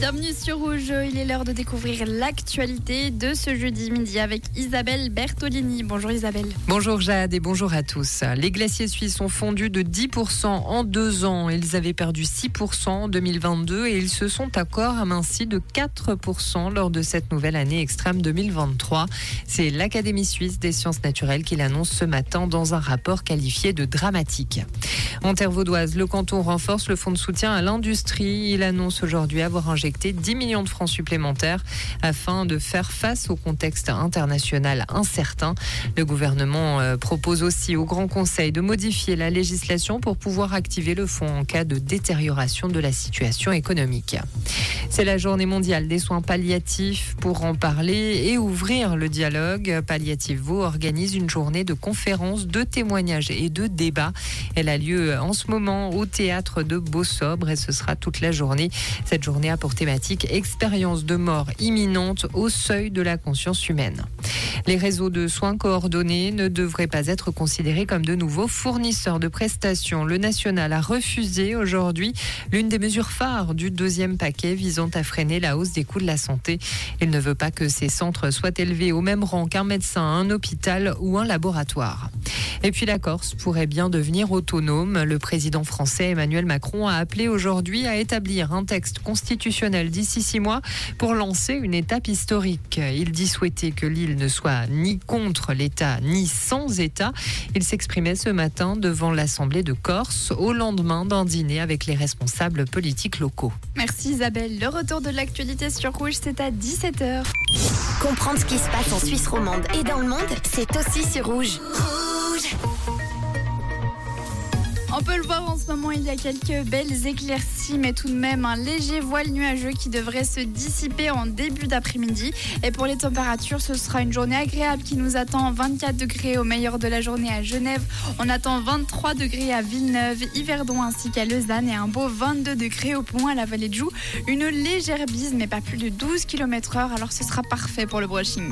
Bienvenue sur Rouge, il est l'heure de découvrir l'actualité de ce jeudi midi avec Isabelle Bertolini. Bonjour Isabelle. Bonjour Jade et bonjour à tous. Les glaciers suisses ont fondu de 10% en deux ans. Ils avaient perdu 6% en 2022 et ils se sont encore amincis de 4% lors de cette nouvelle année extrême 2023. C'est l'Académie suisse des sciences naturelles qui l'annonce ce matin dans un rapport qualifié de dramatique. En terre vaudoise, le canton renforce le fonds de soutien à l'industrie. Il annonce aujourd'hui avoir injecté 10 millions de francs supplémentaires afin de faire face au contexte international incertain. Le gouvernement euh, propose aussi au Grand Conseil de modifier la législation pour pouvoir activer le fonds en cas de détérioration de la situation économique. C'est la journée mondiale des soins palliatifs. Pour en parler et ouvrir le dialogue, Palliative Vaud organise une journée de conférences, de témoignages et de débats. Elle a lieu en ce moment au théâtre de Beau-Sobre et ce sera toute la journée. Cette journée a pour thématique expérience de mort imminente au seuil de la conscience humaine. Les réseaux de soins coordonnés ne devraient pas être considérés comme de nouveaux fournisseurs de prestations. Le national a refusé aujourd'hui l'une des mesures phares du deuxième paquet visant à freiner la hausse des coûts de la santé. Il ne veut pas que ces centres soient élevés au même rang qu'un médecin, un hôpital ou un laboratoire. Et puis la Corse pourrait bien devenir autonome. Le président français Emmanuel Macron a appelé aujourd'hui à établir un texte constitutionnel d'ici six mois pour lancer une étape historique. Il dit souhaiter que l'île ne soit ni contre l'État ni sans État. Il s'exprimait ce matin devant l'Assemblée de Corse au lendemain d'un dîner avec les responsables politiques locaux. Merci Isabelle. Le retour de l'actualité sur Rouge, c'est à 17h. Comprendre ce qui se passe en Suisse romande et dans le monde, c'est aussi sur Rouge. On peut le voir en ce moment, il y a quelques belles éclaircies, mais tout de même un léger voile nuageux qui devrait se dissiper en début d'après-midi. Et pour les températures, ce sera une journée agréable qui nous attend 24 degrés au meilleur de la journée à Genève. On attend 23 degrés à Villeneuve, Yverdon ainsi qu'à Lausanne et un beau 22 degrés au point à la vallée de Joux. Une légère bise, mais pas plus de 12 km/h, alors ce sera parfait pour le brushing.